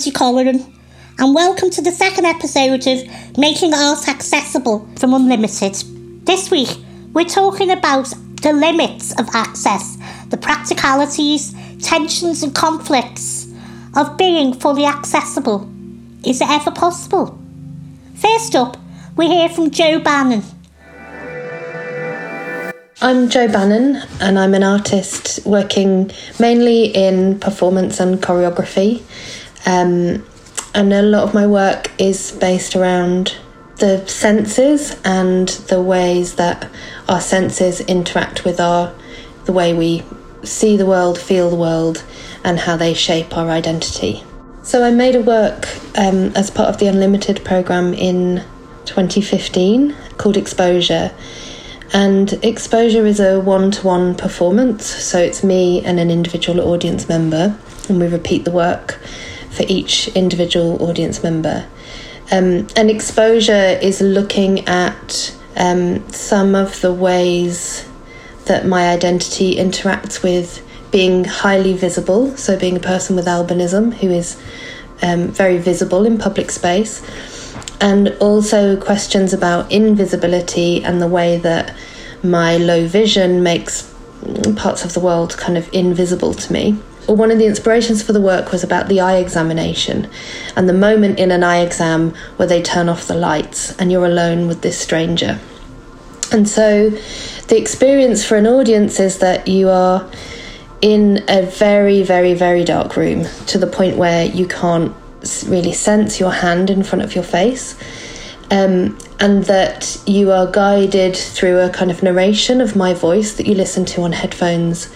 Mandy Colleran, and welcome to the second episode of Making Art Accessible from Unlimited. This week, we're talking about the limits of access, the practicalities, tensions, and conflicts of being fully accessible. Is it ever possible? First up, we hear from Jo Bannon. I'm Jo Bannon, and I'm an artist working mainly in performance and choreography. Um, and a lot of my work is based around the senses and the ways that our senses interact with our the way we see the world, feel the world, and how they shape our identity. So I made a work um, as part of the Unlimited program in 2015 called Exposure. And Exposure is a one to one performance, so it's me and an individual audience member, and we repeat the work for each individual audience member. Um, and Exposure is looking at um, some of the ways that my identity interacts with being highly visible, so being a person with albinism who is um, very visible in public space, and also questions about invisibility and the way that my low vision makes parts of the world kind of invisible to me. One of the inspirations for the work was about the eye examination and the moment in an eye exam where they turn off the lights and you're alone with this stranger. And so the experience for an audience is that you are in a very, very, very dark room to the point where you can't really sense your hand in front of your face. Um, and that you are guided through a kind of narration of my voice that you listen to on headphones.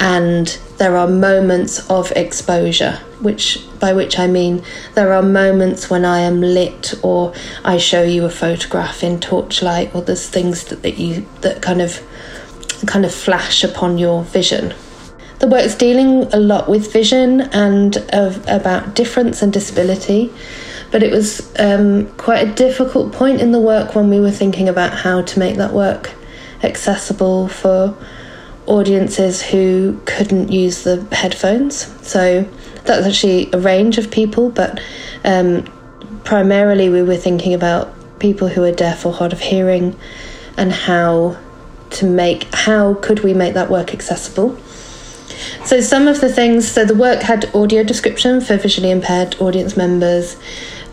And there are moments of exposure, which by which I mean there are moments when I am lit or I show you a photograph in torchlight or there's things that, that you that kind of kind of flash upon your vision. The work's dealing a lot with vision and of, about difference and disability, but it was um, quite a difficult point in the work when we were thinking about how to make that work accessible for audiences who couldn't use the headphones. So that's actually a range of people, but um, primarily we were thinking about people who are deaf or hard of hearing and how to make how could we make that work accessible so some of the things, so the work had audio description for visually impaired audience members.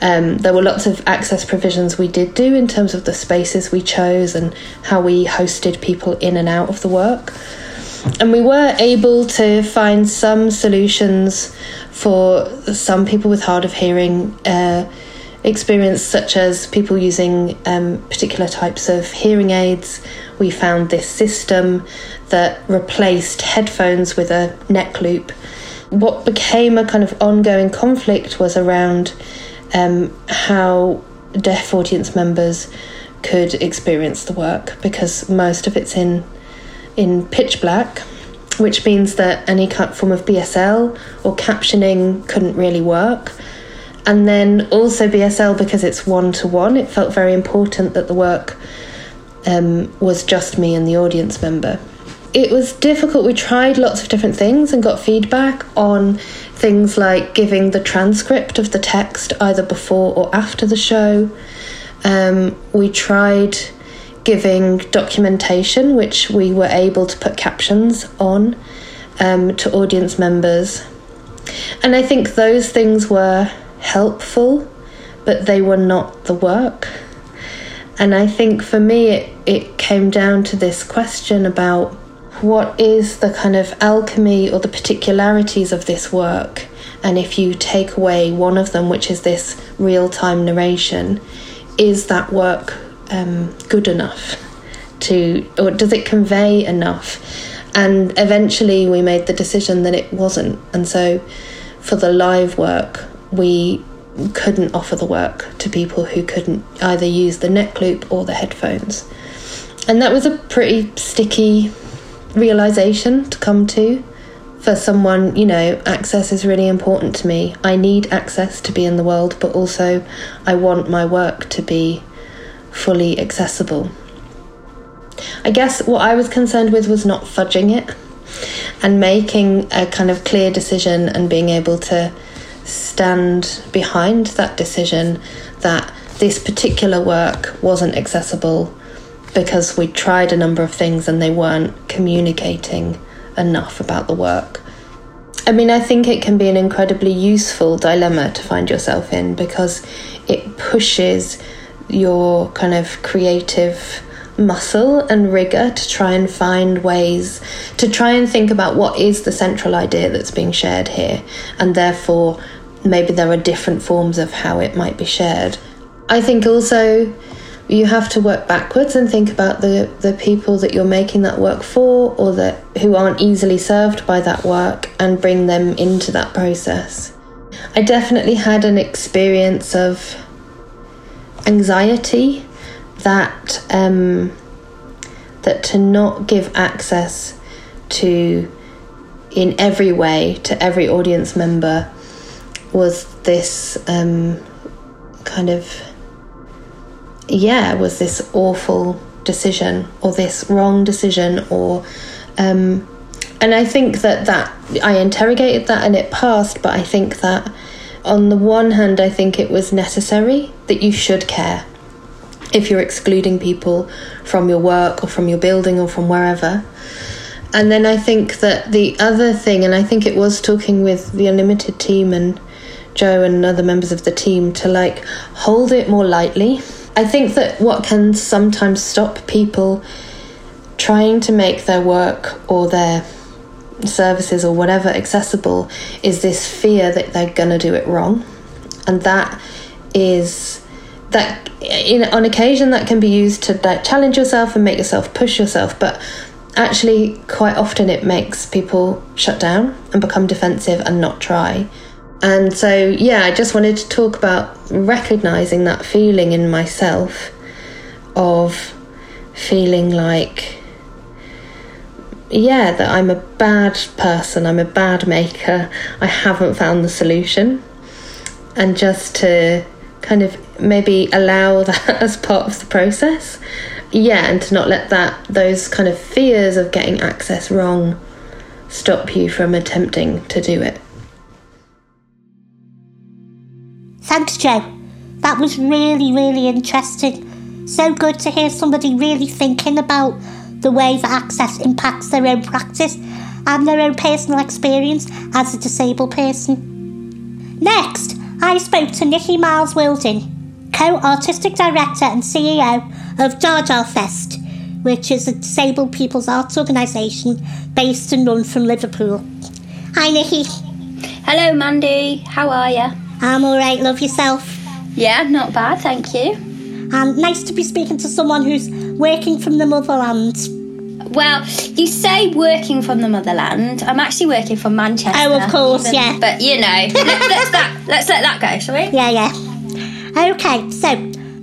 Um, there were lots of access provisions we did do in terms of the spaces we chose and how we hosted people in and out of the work. And we were able to find some solutions for some people with hard of hearing uh, experience, such as people using um, particular types of hearing aids. We found this system that replaced headphones with a neck loop. What became a kind of ongoing conflict was around um, how deaf audience members could experience the work because most of it's in in pitch black, which means that any form of BSL or captioning couldn't really work. And then also BSL because it's one to one, it felt very important that the work um, was just me and the audience member it was difficult. We tried lots of different things and got feedback on things like giving the transcript of the text either before or after the show. Um, we tried giving documentation, which we were able to put captions on um, to audience members. And I think those things were helpful, but they were not the work. And I think for me, it, it came down to this question about what is the kind of alchemy or the particularities of this work? And if you take away one of them, which is this real time narration, is that work um, good enough to, or does it convey enough? And eventually we made the decision that it wasn't. And so for the live work, we couldn't offer the work to people who couldn't either use the neck loop or the headphones. And that was a pretty sticky realization to come to for someone, you know, access is really important to me. I need access to be in the world, but also I want my work to be fully accessible. I guess what I was concerned with was not fudging it and making a kind of clear decision and being able to stand behind that decision that this particular work wasn't accessible because we tried a number of things and they weren't communicating enough about the work. I mean, I think it can be an incredibly useful dilemma to find yourself in because it pushes your kind of creative muscle and rigor to try and find ways to try and think about what is the central idea that's being shared here, and therefore maybe there are different forms of how it might be shared. I think also you have to work backwards and think about the, the people that you're making that work for or that who aren't easily served by that work and bring them into that process. I definitely had an experience of anxiety that um, that to not give access to in every way to every audience member was this um, kind of yeah, was this awful decision or this wrong decision or um, and I think that that I interrogated that and it passed, but I think that on the one hand, I think it was necessary that you should care if you're excluding people from your work or from your building or from wherever. And then I think that the other thing, and I think it was talking with the Unlimited team and Joe and other members of the team to like hold it more lightly I think that what can sometimes stop people trying to make their work or their services or whatever accessible is this fear that they're going to do it wrong. And that is that in, on occasion that can be used to like, challenge yourself and make yourself push yourself, but actually quite often it makes people shut down and become defensive and not try. And so, yeah, I just wanted to talk about recognizing that feeling in myself of feeling like, yeah, that I'm a bad person, I'm a bad maker, I haven't found the solution. And just to kind of maybe allow that as part of the process. Yeah, and to not let that, those kind of fears of getting access wrong, stop you from attempting to do it. Thanks, Jo. That was really, really interesting. So good to hear somebody really thinking about the way that access impacts their own practice and their own personal experience as a disabled person. Next, I spoke to Nickie Miles-Wildin, co artistic director and CEO of DaDaFest, which is a disabled people's arts organisation based and run from Liverpool. Hi, Nickie. Hello, Mandy. How are you? I'm all right, love yourself. Yeah, not bad, thank you. And nice to be speaking to someone who's working from the motherland. Well, you say working from the motherland. I'm actually working from Manchester. Oh, of course, even, yeah. But you know, let, us that, let's let that go, shall we? Yeah, yeah. Okay, so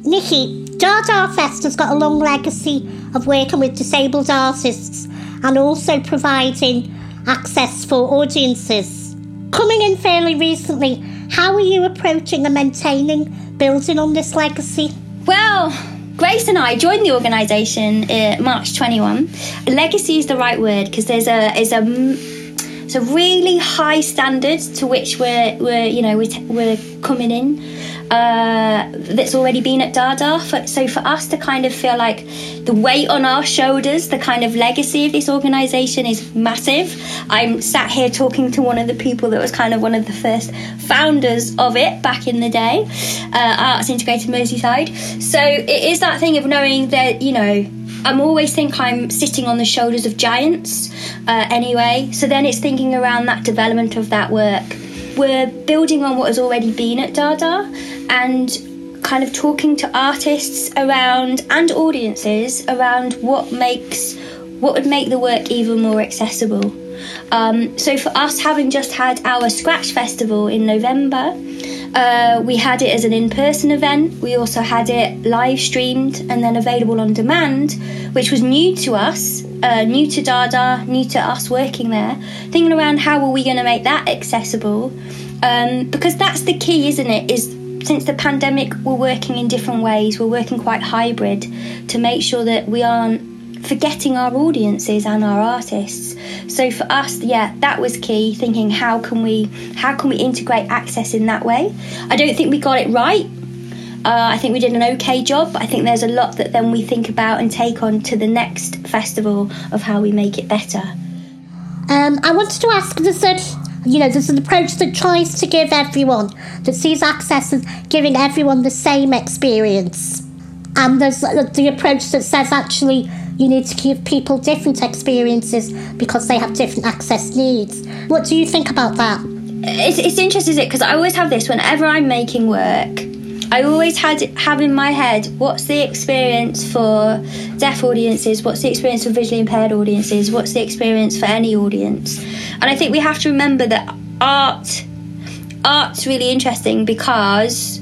Nickie, Dada Fest has got a long legacy of working with disabled artists and also providing access for audiences. Coming in fairly recently, how are you approaching and maintaining building on this legacy? Well, Grace and I joined the organisation in uh, March 21. Legacy is the right word because there's a is a a really high standard to which we're we're you know we're coming in uh, that's already been at Dada. For, so for us to kind of feel like the weight on our shoulders, the kind of legacy of this organisation is massive. I'm sat here talking to one of the people that was kind of one of the first founders of it back in the day, uh, Arts Integrated Merseyside. So it is that thing of knowing that you know I'm always think I'm sitting on the shoulders of giants uh, anyway. So then it's thinking around that development of that work. We're building on what has already been at Dada and kind of talking to artists around and audiences around what makes what would make the work even more accessible. Um, so for us, having just had our Scratch Festival in November, uh, we had it as an in-person event. We also had it live streamed and then available on demand, which was new to us, uh, new to Dada, new to us working there. Thinking around how are we going to make that accessible? Um, because that's the key, isn't it? Is since the pandemic, we're working in different ways. We're working quite hybrid to make sure that we aren't forgetting our audiences and our artists. So for us, yeah, that was key. Thinking how can we how can we integrate access in that way? I don't think we got it right. Uh, I think we did an okay job, I think there's a lot that then we think about and take on to the next festival of how we make it better. Um, I wanted to ask, there's a, you know, there's an approach that tries to give everyone, that sees access as giving everyone the same experience. And there's the approach that says actually you need to give people different experiences because they have different access needs. What do you think about that? It's, it's interesting, it? Because I always have this whenever I'm making work. I always had have in my head what's the experience for deaf audiences, what's the experience for visually impaired audiences, what's the experience for any audience. And I think we have to remember that art art's really interesting because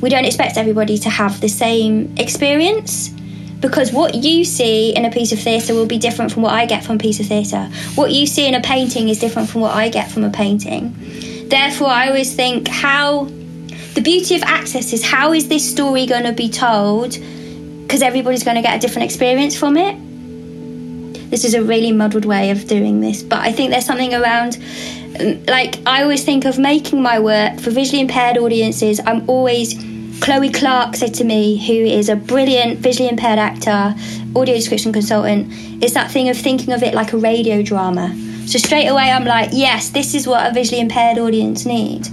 we don't expect everybody to have the same experience because what you see in a piece of theatre will be different from what I get from a piece of theatre. What you see in a painting is different from what I get from a painting. Therefore, I always think how the beauty of access is how is this story going to be told because everybody's going to get a different experience from it. This is a really muddled way of doing this, but I think there's something around um, like I always think of making my work for visually impaired audiences. I'm always Chloe Clark said to me, who is a brilliant visually impaired actor, audio description consultant, it's that thing of thinking of it like a radio drama. So straight away, I'm like, yes, this is what a visually impaired audience need.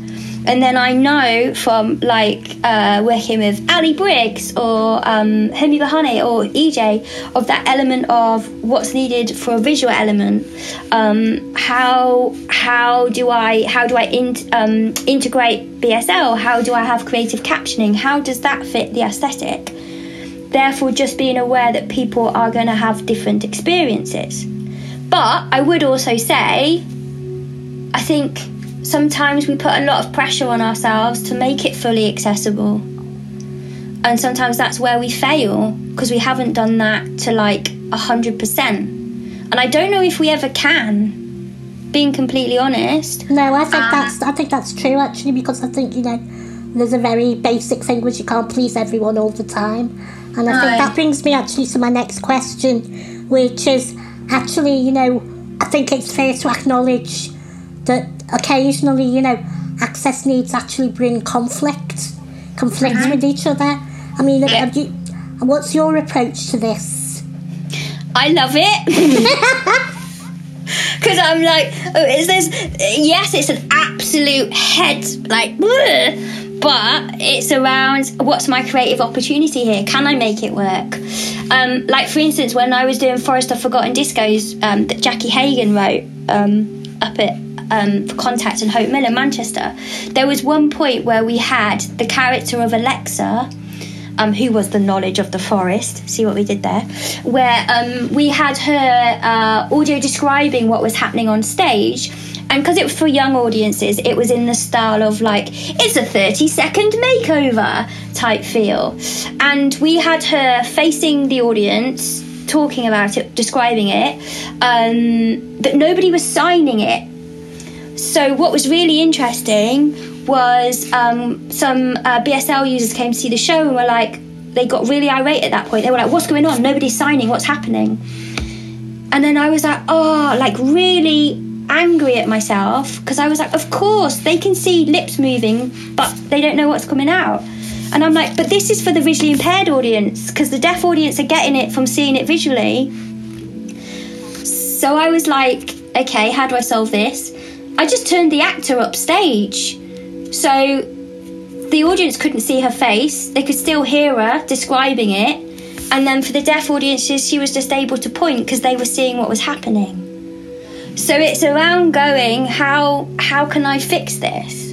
And then I know from like uh, working with Ali Briggs or um, Hemi Bahane or EJ of that element of what's needed for a visual element. Um, how how do I how do I in, um, integrate BSL? How do I have creative captioning? How does that fit the aesthetic? Therefore, just being aware that people are going to have different experiences. But I would also say, I think sometimes we put a lot of pressure on ourselves to make it fully accessible. And sometimes that's where we fail because we haven't done that to like 100%. And I don't know if we ever can. Being completely honest. No, I think uh, that's I think that's true actually because I think you know there's a very basic thing which you can't please everyone all the time, and I no. think that brings me actually to my next question, which is actually you know I think it's fair to acknowledge that occasionally, you know, access needs actually bring conflict, conflict mm-hmm. with each other. I mean, yeah. you, what's your approach to this? I love it. Because I'm like, oh, is this? Yes, it's an absolute head, like, but it's around what's my creative opportunity here? Can I make it work? Um, like, for instance, when I was doing Forest of Forgotten Discos um, that Jackie Hagan wrote um, up at um, for Contact and Hope Mill in Manchester, there was one point where we had the character of Alexa. Um, who was the knowledge of the forest? See what we did there? Where um, we had her uh, audio describing what was happening on stage, and because it was for young audiences, it was in the style of like it's a 30 second makeover type feel. And we had her facing the audience, talking about it, describing it, um, but nobody was signing it so, what was really interesting was um, some uh, BSL users came to see the show and were like, they got really irate at that point. They were like, What's going on? Nobody's signing. What's happening? And then I was like, Oh, like really angry at myself because I was like, Of course, they can see lips moving, but they don't know what's coming out. And I'm like, But this is for the visually impaired audience because the deaf audience are getting it from seeing it visually. So I was like, Okay, how do I solve this? I just turned the actor upstage. So the audience couldn't see her face, they could still hear her describing it. And then for the deaf audiences, she was just able to point because they were seeing what was happening. So it's around going, how how can I fix this?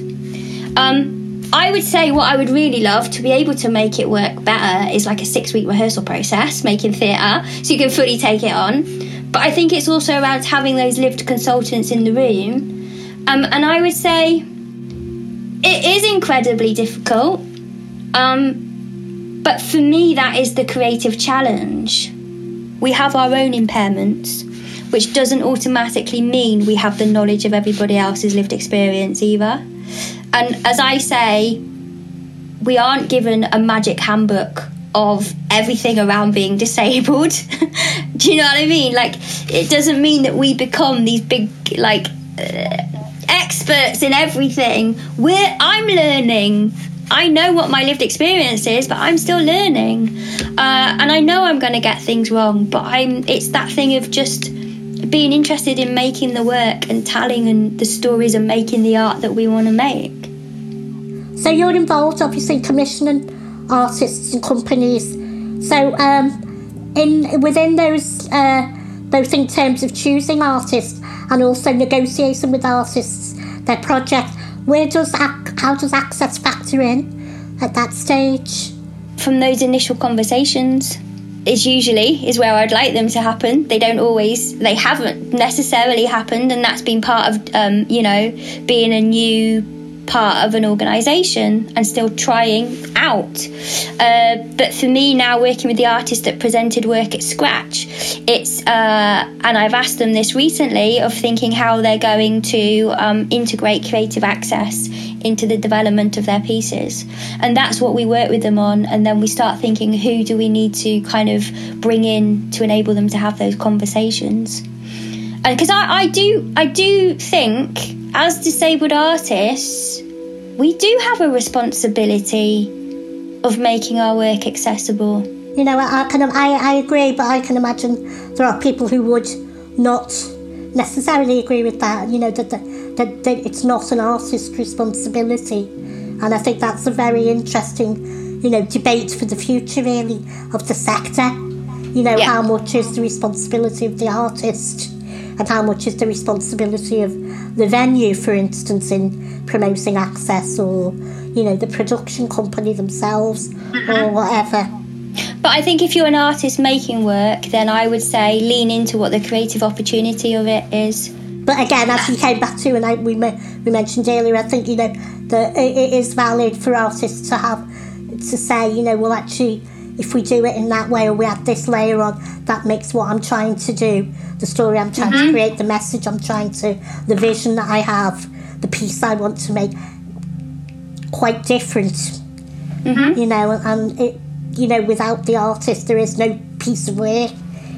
Um, I would say what I would really love to be able to make it work better is like a six week rehearsal process, making theatre, so you can fully take it on. But I think it's also around having those lived consultants in the room um, and I would say it is incredibly difficult. Um, but for me, that is the creative challenge. We have our own impairments, which doesn't automatically mean we have the knowledge of everybody else's lived experience either. And as I say, we aren't given a magic handbook of everything around being disabled. Do you know what I mean? Like, it doesn't mean that we become these big, like, uh, experts in everything. We're, I'm learning. I know what my lived experience is, but I'm still learning. Uh, and I know I'm going to get things wrong, but I'm, it's that thing of just being interested in making the work and telling and the stories and making the art that we want to make. So you're involved, obviously, commissioning artists and companies. So um, in within those, uh, both in terms of choosing artists and also negotiating with artists their project, where does how does access factor in at that stage? From those initial conversations, is usually is where I'd like them to happen. They don't always, they haven't necessarily happened, and that's been part of, um, you know, being a new part of an organisation and still trying out. Uh, but for me now, working with the artists that presented work at Scratch, it's uh, and I've asked them this recently of thinking how they're going to um, integrate creative access into the development of their pieces, and that's what we work with them on. And then we start thinking, who do we need to kind of bring in to enable them to have those conversations? And because I, I do, I do think as disabled artists, we do have a responsibility of making our work accessible. You know, I, I kind of I, I agree, but I can imagine there are people who would not necessarily agree with that. You know that, that, that, that it's not an artist's responsibility, and I think that's a very interesting, you know, debate for the future really of the sector. You know, yeah. how much is the responsibility of the artist, and how much is the responsibility of the venue, for instance, in promoting access or, you know, the production company themselves mm-hmm. or whatever. But I think if you're an artist making work, then I would say lean into what the creative opportunity of it is. But again, as you came back to, and I, we, we mentioned earlier, I think, you know, that it is valid for artists to have, to say, you know, well, actually, if we do it in that way or we add this layer on, that makes what I'm trying to do, the story I'm trying mm-hmm. to create, the message I'm trying to, the vision that I have, the piece I want to make, quite different. Mm-hmm. You know, and it, you know, without the artist, there is no piece of work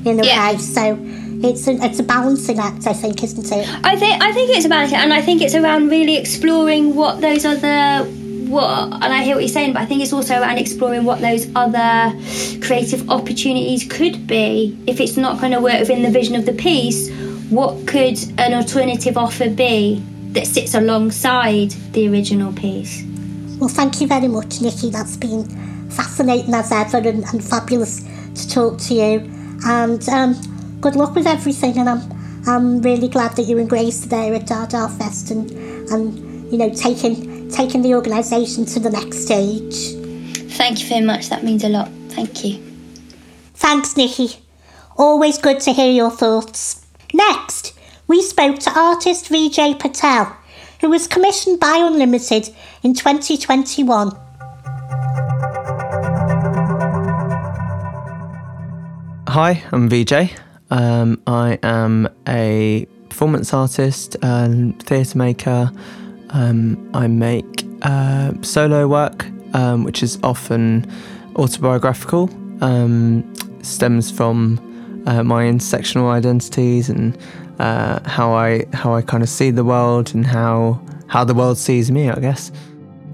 in a yeah. way. So it's a, it's a balancing act, I think, isn't it? I think I think it's a balancing, and I think it's around really exploring what those other what, and I hear what you're saying, but I think it's also around exploring what those other creative opportunities could be. If it's not going to work within the vision of the piece, what could an alternative offer be that sits alongside the original piece? Well, thank you very much, Nickie. That's been fascinating as ever and, and fabulous to talk to you. And um, good luck with everything. And I'm, I'm really glad that you and Grace are there at DaDaFest and, and you know, taking taking the organisation to the next stage. Thank you very much, that means a lot. Thank you. Thanks, Nickie. Always good to hear your thoughts. Next, we spoke to artist Vijay Patel, who was commissioned by Unlimited in 2021. Hi, I'm Vijay. Um, I am a performance artist and theatre maker um, I make uh, solo work, um, which is often autobiographical, um, stems from uh, my intersectional identities and uh, how I how I kind of see the world and how how the world sees me. I guess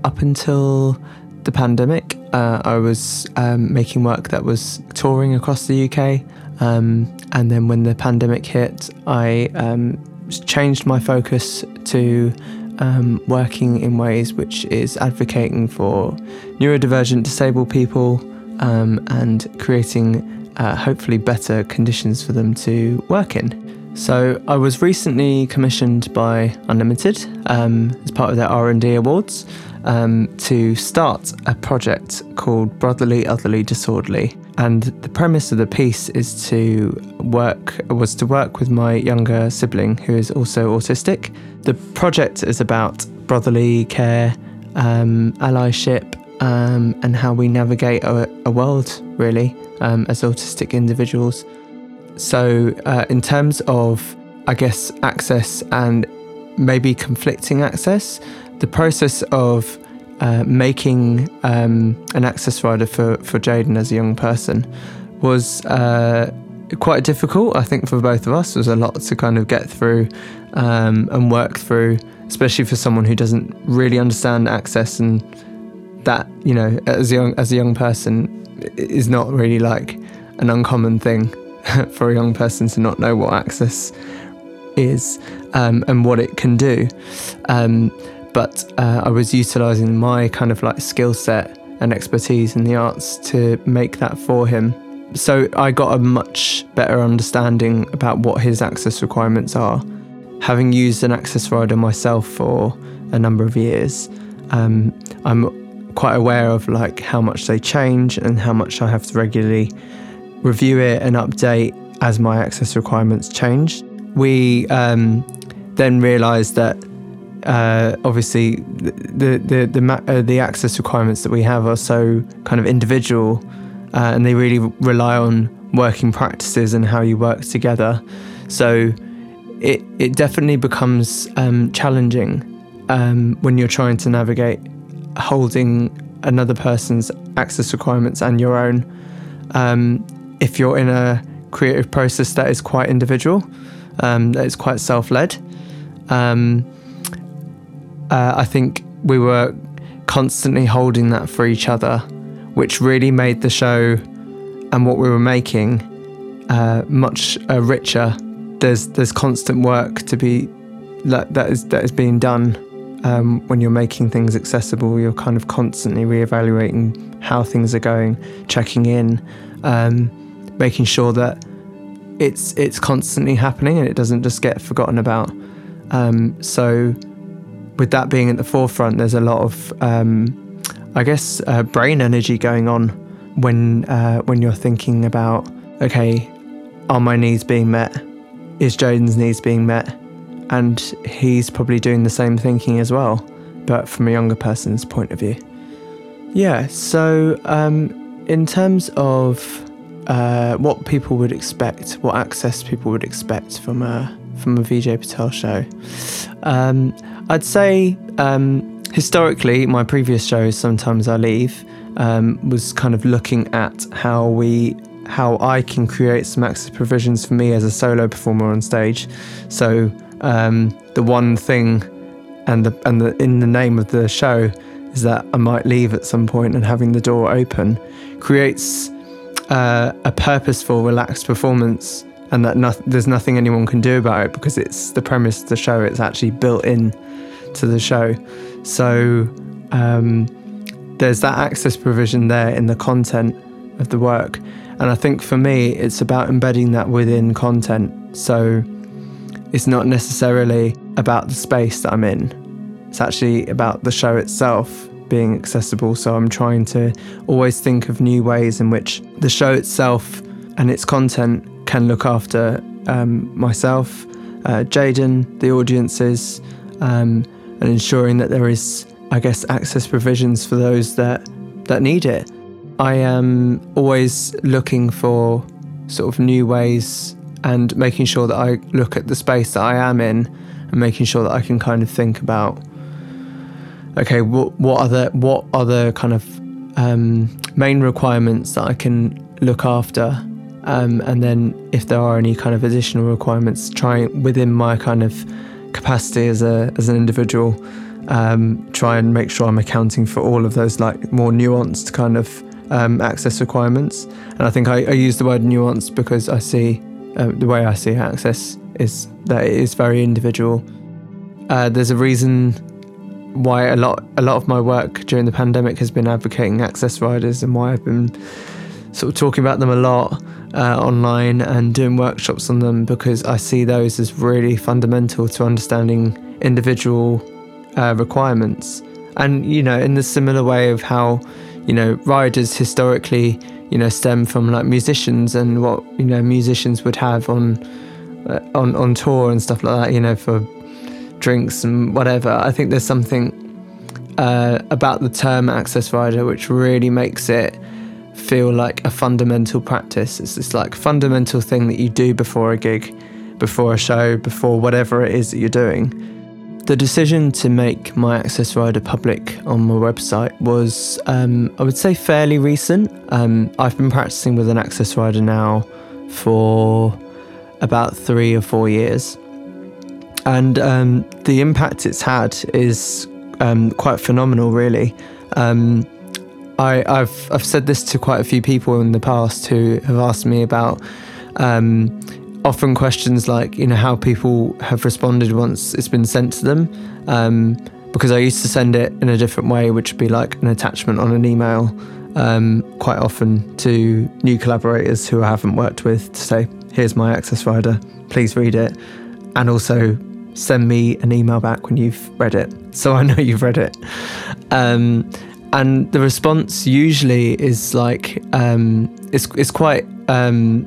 up until the pandemic, uh, I was um, making work that was touring across the UK. Um, and then when the pandemic hit, I um, changed my focus to um, working in ways which is advocating for neurodivergent disabled people um, and creating uh, hopefully better conditions for them to work in. So I was recently commissioned by Unlimited um, as part of their R&D awards um, to start a project called Brotherly Otherly Disorderly. And the premise of the piece is to work was to work with my younger sibling who is also autistic. The project is about brotherly care, um, allyship, um, and how we navigate a, a world really um, as autistic individuals. So, uh, in terms of, I guess, access and maybe conflicting access, the process of uh, making um, an access rider for, for Jaden as a young person was uh, quite difficult, I think, for both of us. There was a lot to kind of get through um, and work through, especially for someone who doesn't really understand access and that, you know, as a young, as a young person is not really like an uncommon thing for a young person to not know what access is um, and what it can do. But uh, I was utilizing my kind of like skill set and expertise in the arts to make that for him. So I got a much better understanding about what his access requirements are. Having used an access rider myself for a number of years, um, I'm quite aware of like how much they change and how much I have to regularly review it and update as my access requirements change. We um, then realised that uh, obviously the the the, uh, the access requirements that we have are so kind of individual, uh, and they really rely on working practices and how you work together. So it it definitely becomes um, challenging um, when you're trying to navigate holding another person's access requirements and your own. Um, if you're in a creative process that is quite individual, um, that is quite self-led. Um, uh, I think we were constantly holding that for each other, which really made the show and what we were making uh, much uh, richer. There's there's constant work to be that that is that is being done um, when you're making things accessible. You're kind of constantly reevaluating how things are going, checking in, um, making sure that it's it's constantly happening and it doesn't just get forgotten about. Um, so with that being at the forefront, there's a lot of, um, I guess, uh, brain energy going on when uh, when you're thinking about, okay, are my needs being met? Is Jaden's needs being met? And he's probably doing the same thinking as well, but from a younger person's point of view. Yeah. So um, in terms of uh, what people would expect, what access people would expect from a from a Vijay Patel show. Um, I'd say um, historically, my previous shows, Sometimes I Leave, um, was kind of looking at how we how I can create some access provisions for me as a solo performer on stage. So um, the one thing and the and the in the name of the show is that I might leave at some point and having the door open creates uh, a purposeful, relaxed performance and that no- there's nothing anyone can do about it because it's the premise of the show. It's actually built in to the show. So um, there's that access provision there in the content of the work. And I think for me, it's about embedding that within content. So it's not necessarily about the space that I'm in, it's actually about the show itself being accessible. So I'm trying to always think of new ways in which the show itself and its content can look after um, myself, uh, Jaden, the audiences, um, and ensuring that there is, I guess, access provisions for those that that need it. I am always looking for sort of new ways and making sure that I look at the space that I am in and making sure that I can kind of think about okay what what are the what the kind of um, main requirements that I can look after um, and then if there are any kind of additional requirements try within my kind of capacity as a as an individual. Um, try and make sure I'm accounting for all of those like more nuanced kind of um, access requirements. And I think I, I, use the word nuanced because I see uh, the way I see access is that it is very individual. Uh, there's a reason why a lot a lot of my work during the pandemic has been advocating access riders and why I've been sort of talking about them a lot uh, online and doing workshops on them because I see those as really fundamental to understanding individual uh, requirements. And, you know, in the similar way of how, you know, riders historically, you know, stem from like musicians and what, you know, musicians would have on, uh, on, on tour and stuff like that, you know, for drinks and whatever. I think there's something uh, about the term access rider which really makes it feel like a fundamental practice. It's this like fundamental thing that you do before a gig, before a show, before whatever it is that you're doing. the decision to make my Access Rider public on my website was, um, I would say, fairly recent. Um, I've been practicing with an Access Rider now for about three or four years. And um, the impact it's had is um, quite phenomenal, really. Um, I, have I've said this to quite a few people in the past who have asked me about um, often questions like you know how people have responded once it's been sent to them. Um, because I used to send it in a different way, which would be like an attachment on an email, um, quite often to new collaborators who I haven't worked with to say, "Here's my access rider, please read it," and also send me an email back when you've read it, so I know you've read it. Um, and the response usually is like um, it's it's quite um,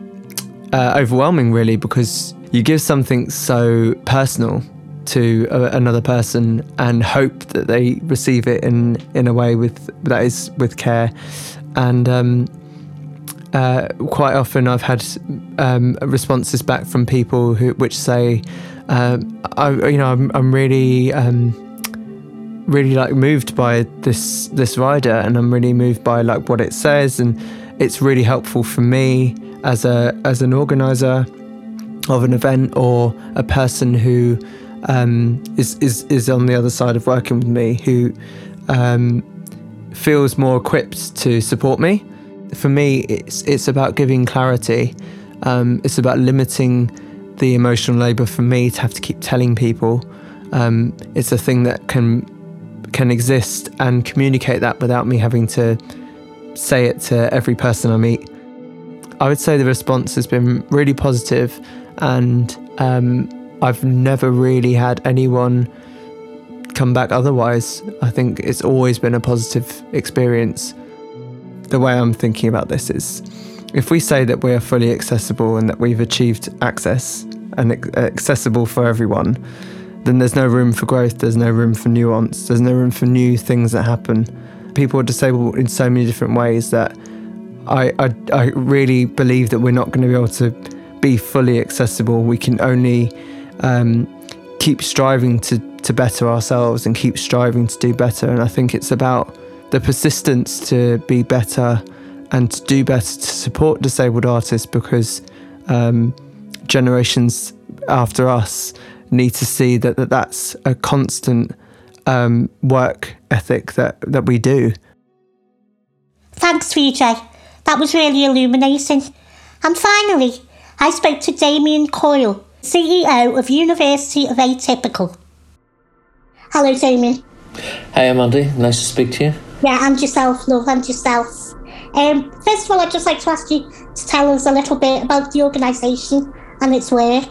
uh, overwhelming, really, because you give something so personal to a, another person and hope that they receive it in in a way with that is with care, and um, uh, quite often I've had um, responses back from people who which say, um, I, you know, I'm, I'm really um, really like moved by this this rider and I'm really moved by like what it says and it's really helpful for me as a as an organizer of an event or a person who um, is is is on the other side of working with me who um, feels more equipped to support me. For me, it's it's about giving clarity. Um, it's about limiting the emotional labour for me to have to keep telling people. Um, it's a thing that can can exist and communicate that without me having to say it to every person I meet. I would say the response has been really positive, and um, I've never really had anyone come back otherwise. I think it's always been a positive experience. The way I'm thinking about this is if we say that we are fully accessible and that we've achieved access and accessible for everyone, then there's no room for growth, there's no room for nuance, there's no room for new things that happen. People are disabled in so many different ways that I, I, I really believe that we're not going to be able to be fully accessible. We can only um, keep striving to, to better ourselves and keep striving to do better. And I think it's about the persistence to be better and to do better to support disabled artists because um, generations after us need to see that, that that's a constant um, work ethic that, that we do. Thanks, Vijay. That was really illuminating. And finally, I spoke to Damien Coyle, CEO of University of Atypical. Hello, Damien. Hi, Amanda. Nice to speak to you. Yeah, and yourself, love, and yourself. Um, first of all, I'd just like to ask you to tell us a little bit about the organisation and its work.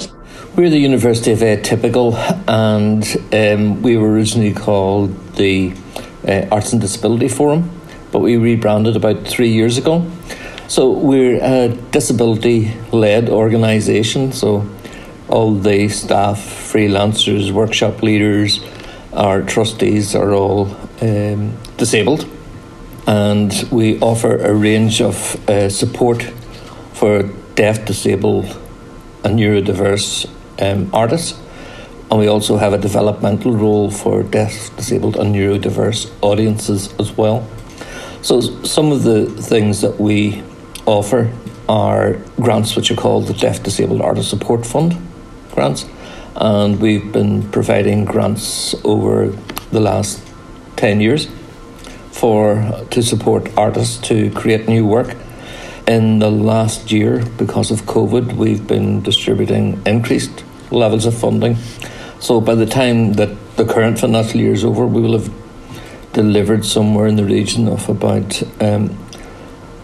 We're the University of Atypical, and um, we were originally called the uh, Arts and Disability Forum, but we rebranded about three years ago. So we're a disability led organisation, so all the staff, freelancers, workshop leaders, our trustees are all um, disabled, and we offer a range of uh, support for deaf, disabled, and neurodiverse um, artists. And we also have a developmental role for deaf, disabled, and neurodiverse audiences as well. So, some of the things that we offer are grants which are called the Deaf Disabled Artist Support Fund grants. And we've been providing grants over the last 10 years for to support artists to create new work. In the last year, because of COVID, we've been distributing increased levels of funding. So by the time that the current financial year is over, we will have delivered somewhere in the region of about um,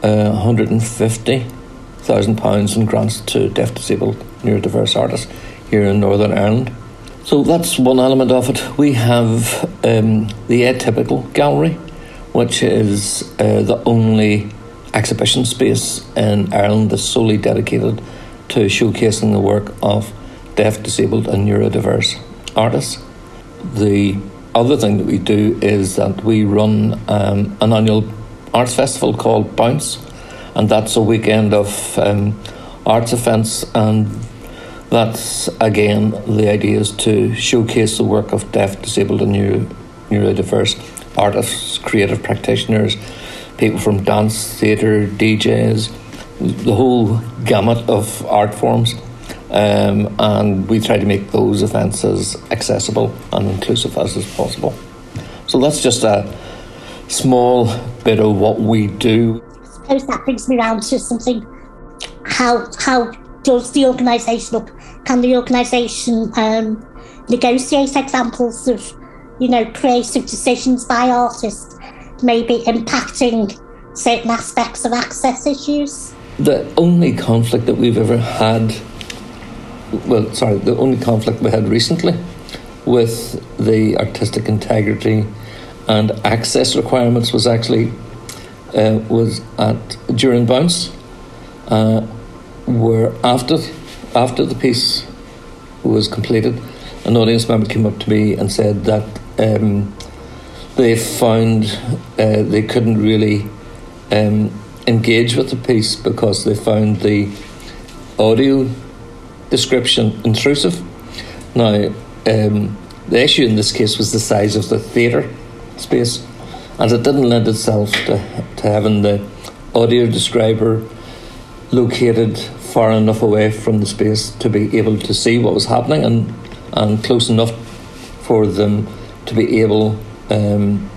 uh, 150,000 pounds in grants to deaf, disabled, neurodiverse artists here in Northern Ireland. So that's one element of it. We have um, the Atypical Gallery, which is uh, the only exhibition space in Ireland that's solely dedicated to showcasing the work of deaf, disabled, and neurodiverse artists. The other thing that we do is that we run um, an annual arts festival called Bounce, and that's a weekend of um, arts events and that's again the idea is to showcase the work of deaf, disabled, and neuro, neurodiverse artists, creative practitioners, people from dance, theatre, DJs, the whole gamut of art forms. Um, and we try to make those events as accessible and inclusive as possible. So that's just a small bit of what we do. I suppose that brings me around to something. How how does the organisation up? Can the organisation um, negotiate examples of, you know, creative decisions by artists, maybe impacting certain aspects of access issues? The only conflict that we've ever had, well, sorry, the only conflict we had recently with the artistic integrity and access requirements was actually uh, was at during bounce, uh, where after after the piece was completed, an audience member came up to me and said that um, they found uh, they couldn't really um, engage with the piece because they found the audio description intrusive. Now, um, the issue in this case was the size of the theatre space, and it didn't lend itself to, to having the audio describer located far enough away from the space to be able to see what was happening and, and close enough for them to be able um,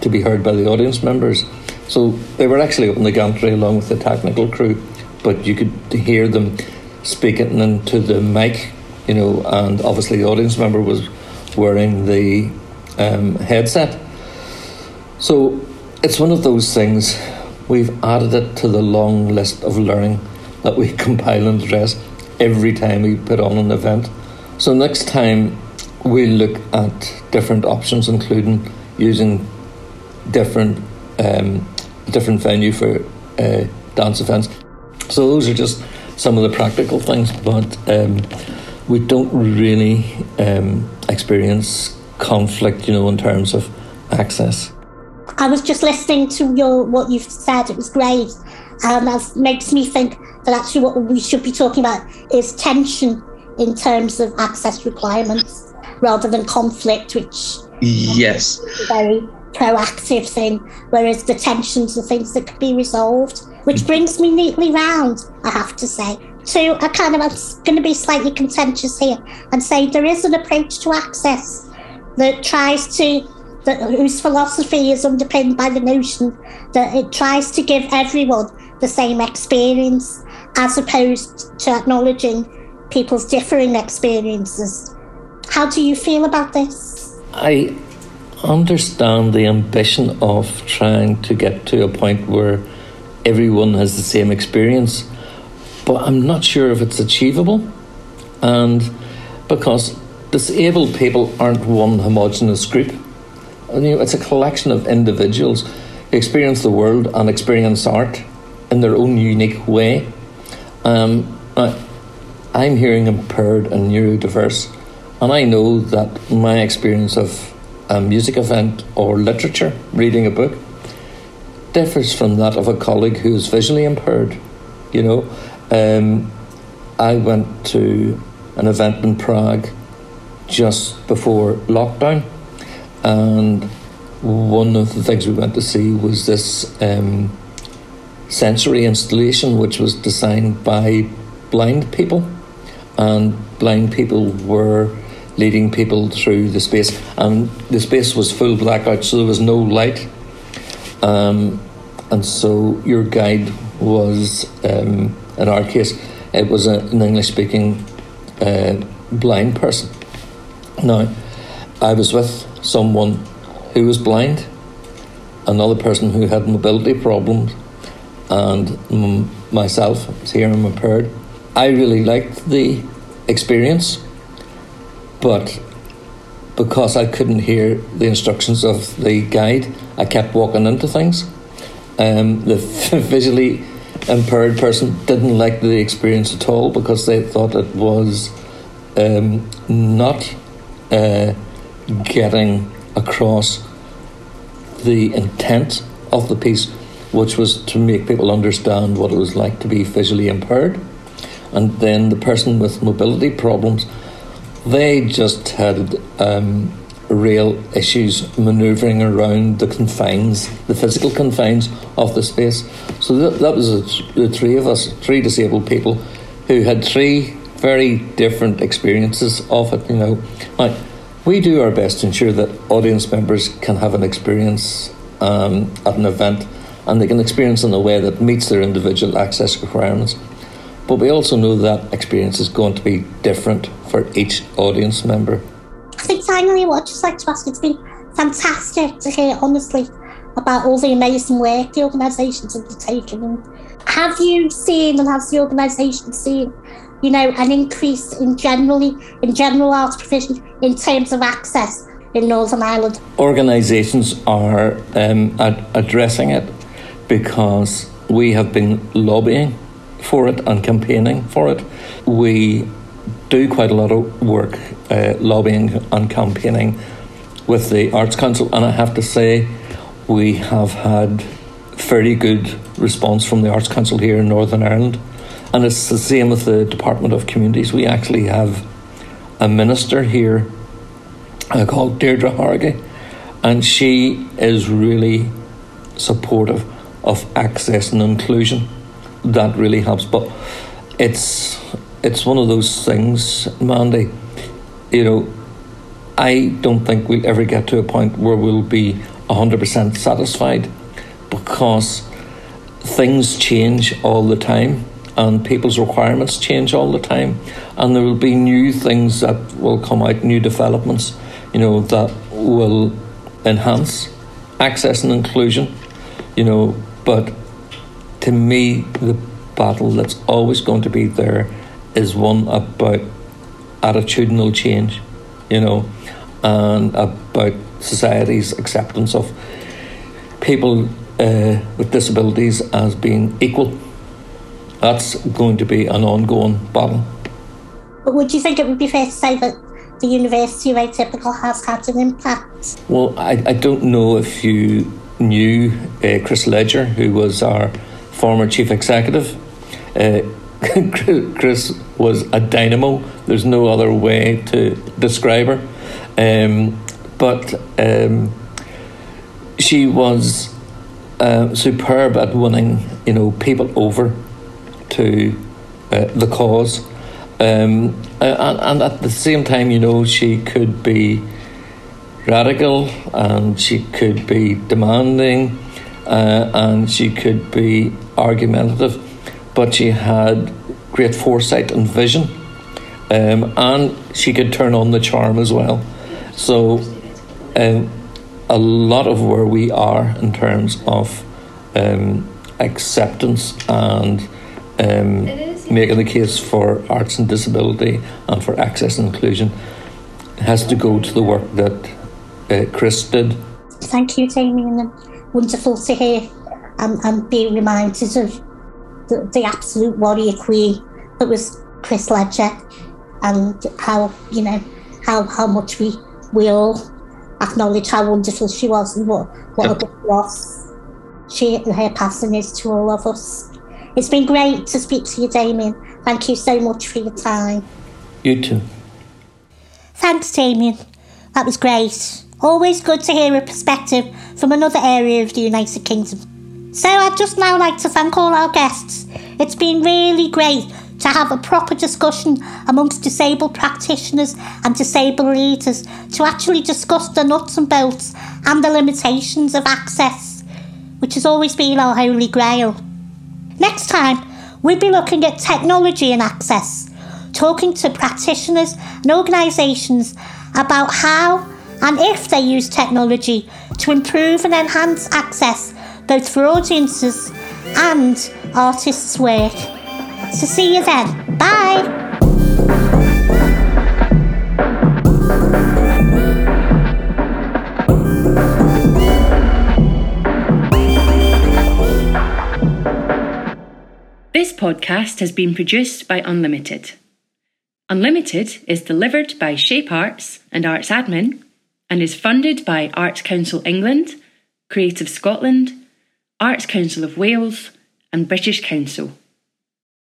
to be heard by the audience members. So they were actually up in the gantry along with the technical crew, but you could hear them speaking into the mic, you know, and obviously the audience member was wearing the um, headset. So it's one of those things. We've added it to the long list of learning that we compile and address every time we put on an event. So next time we look at different options, including using different um, different venue for uh, dance events. So those are just some of the practical things, but um, we don't really um, experience conflict, you know, in terms of access. I was just listening to your what you've said. It was great, and that makes me think that actually what we should be talking about is tension in terms of access requirements rather than conflict, which yes, is a very proactive thing. Whereas the tensions are things that could be resolved, which mm-hmm. brings me neatly round. I have to say. To a kind of, I'm going to be slightly contentious here and say there is an approach to access that tries to that, whose philosophy is underpinned by the notion that it tries to give everyone the same experience as opposed to acknowledging people's differing experiences. How do you feel about this? I understand the ambition of trying to get to a point where everyone has the same experience, but I'm not sure if it's achievable. And because disabled people aren't one homogenous group, you know, it's a collection of individuals who experience the world and experience art in their own unique way. Um, I, I'm hearing impaired and neurodiverse, and I know that my experience of a music event or literature, reading a book, differs from that of a colleague who is visually impaired. You know, um, I went to an event in Prague just before lockdown, and one of the things we went to see was this um, sensory installation, which was designed by blind people, and blind people were leading people through the space, and the space was full blackout, so there was no light. Um, and so your guide was, um, in our case, it was a, an English speaking uh, blind person. Now, I was with someone who was blind, another person who had mobility problems, and m- myself, hearing impaired. I really liked the experience but because I couldn't hear the instructions of the guide, I kept walking into things. Um, the visually impaired person didn't like the experience at all because they thought it was um, not uh, getting across the intent of the piece, which was to make people understand what it was like to be visually impaired. and then the person with mobility problems, they just had um, real issues manoeuvring around the confines, the physical confines of the space. So that, that was a, the three of us, three disabled people, who had three very different experiences of it. You know, like we do our best to ensure that audience members can have an experience um, at an event and they can experience in a way that meets their individual access requirements. But we also know that experience is going to be different for each audience member. I think finally, what I'd just like to ask, it's been fantastic to hear honestly about all the amazing work the organisations have undertaken. And have you seen and has the organisation seen, you know, an increase in generally in general arts provision in terms of access in Northern Ireland? Organisations are um, ad- addressing it because we have been lobbying for it and campaigning for it. We do quite a lot of work uh, lobbying and campaigning with the Arts Council, and I have to say, we have had very good response from the Arts Council here in Northern Ireland. And it's the same with the Department of Communities. We actually have a minister here uh, called Deirdre Hargey, and she is really supportive of access and inclusion. That really helps. But it's it's one of those things, Mandy. You know, I don't think we'll ever get to a point where we'll be hundred percent satisfied because things change all the time and people's requirements change all the time and there will be new things that will come out new developments you know that will enhance access and inclusion you know but to me, the battle that's always going to be there is one about attitudinal change, you know, and about society's acceptance of people uh, with disabilities as being equal. That's going to be an ongoing battle. But would you think it would be fair to say that the University of Atypical has had an impact? Well, I, I don't know if you knew uh, Chris Ledger, who was our former chief executive. Uh, Chris was a dynamo. There's no other way to describe her. Um, but um, she was uh, superb at winning, you know, people over to uh, the cause. Um, and, and at the same time, you know, she could be radical and she could be demanding uh, and she could be argumentative, but she had great foresight and vision, um, and she could turn on the charm as well. So, um, a lot of where we are in terms of um, acceptance and um, making the case for arts and disability and for access and inclusion has to go to the work that uh, Chris did. Thank you, Damien. Wonderful to hear and, and be reminded of the, the absolute warrior queen that was Chris Ledger and how, you know, how, how much we, we all acknowledge how wonderful she was and what, what yep. a good loss she, her passing is to all of us. It's been great to speak to you, Damien. Thank you so much for your time. You too. Thanks, Damien. That was great. Always good to hear a perspective from another area of the United Kingdom. So I'd just now like to thank all our guests. It's been really great to have a proper discussion amongst disabled practitioners and disabled leaders to actually discuss the nuts and bolts and the limitations of access, which has always been our holy grail. Next time, we'll be looking at technology and access, talking to practitioners and organisations about how and if they use technology to improve and enhance access both for audiences and artists' work. So see you then. Bye! This podcast has been produced by Unlimited. Unlimited is delivered by Shape Arts and Artsadmin and is funded by Arts Council England, Creative Scotland, Arts Council of Wales, and British Council.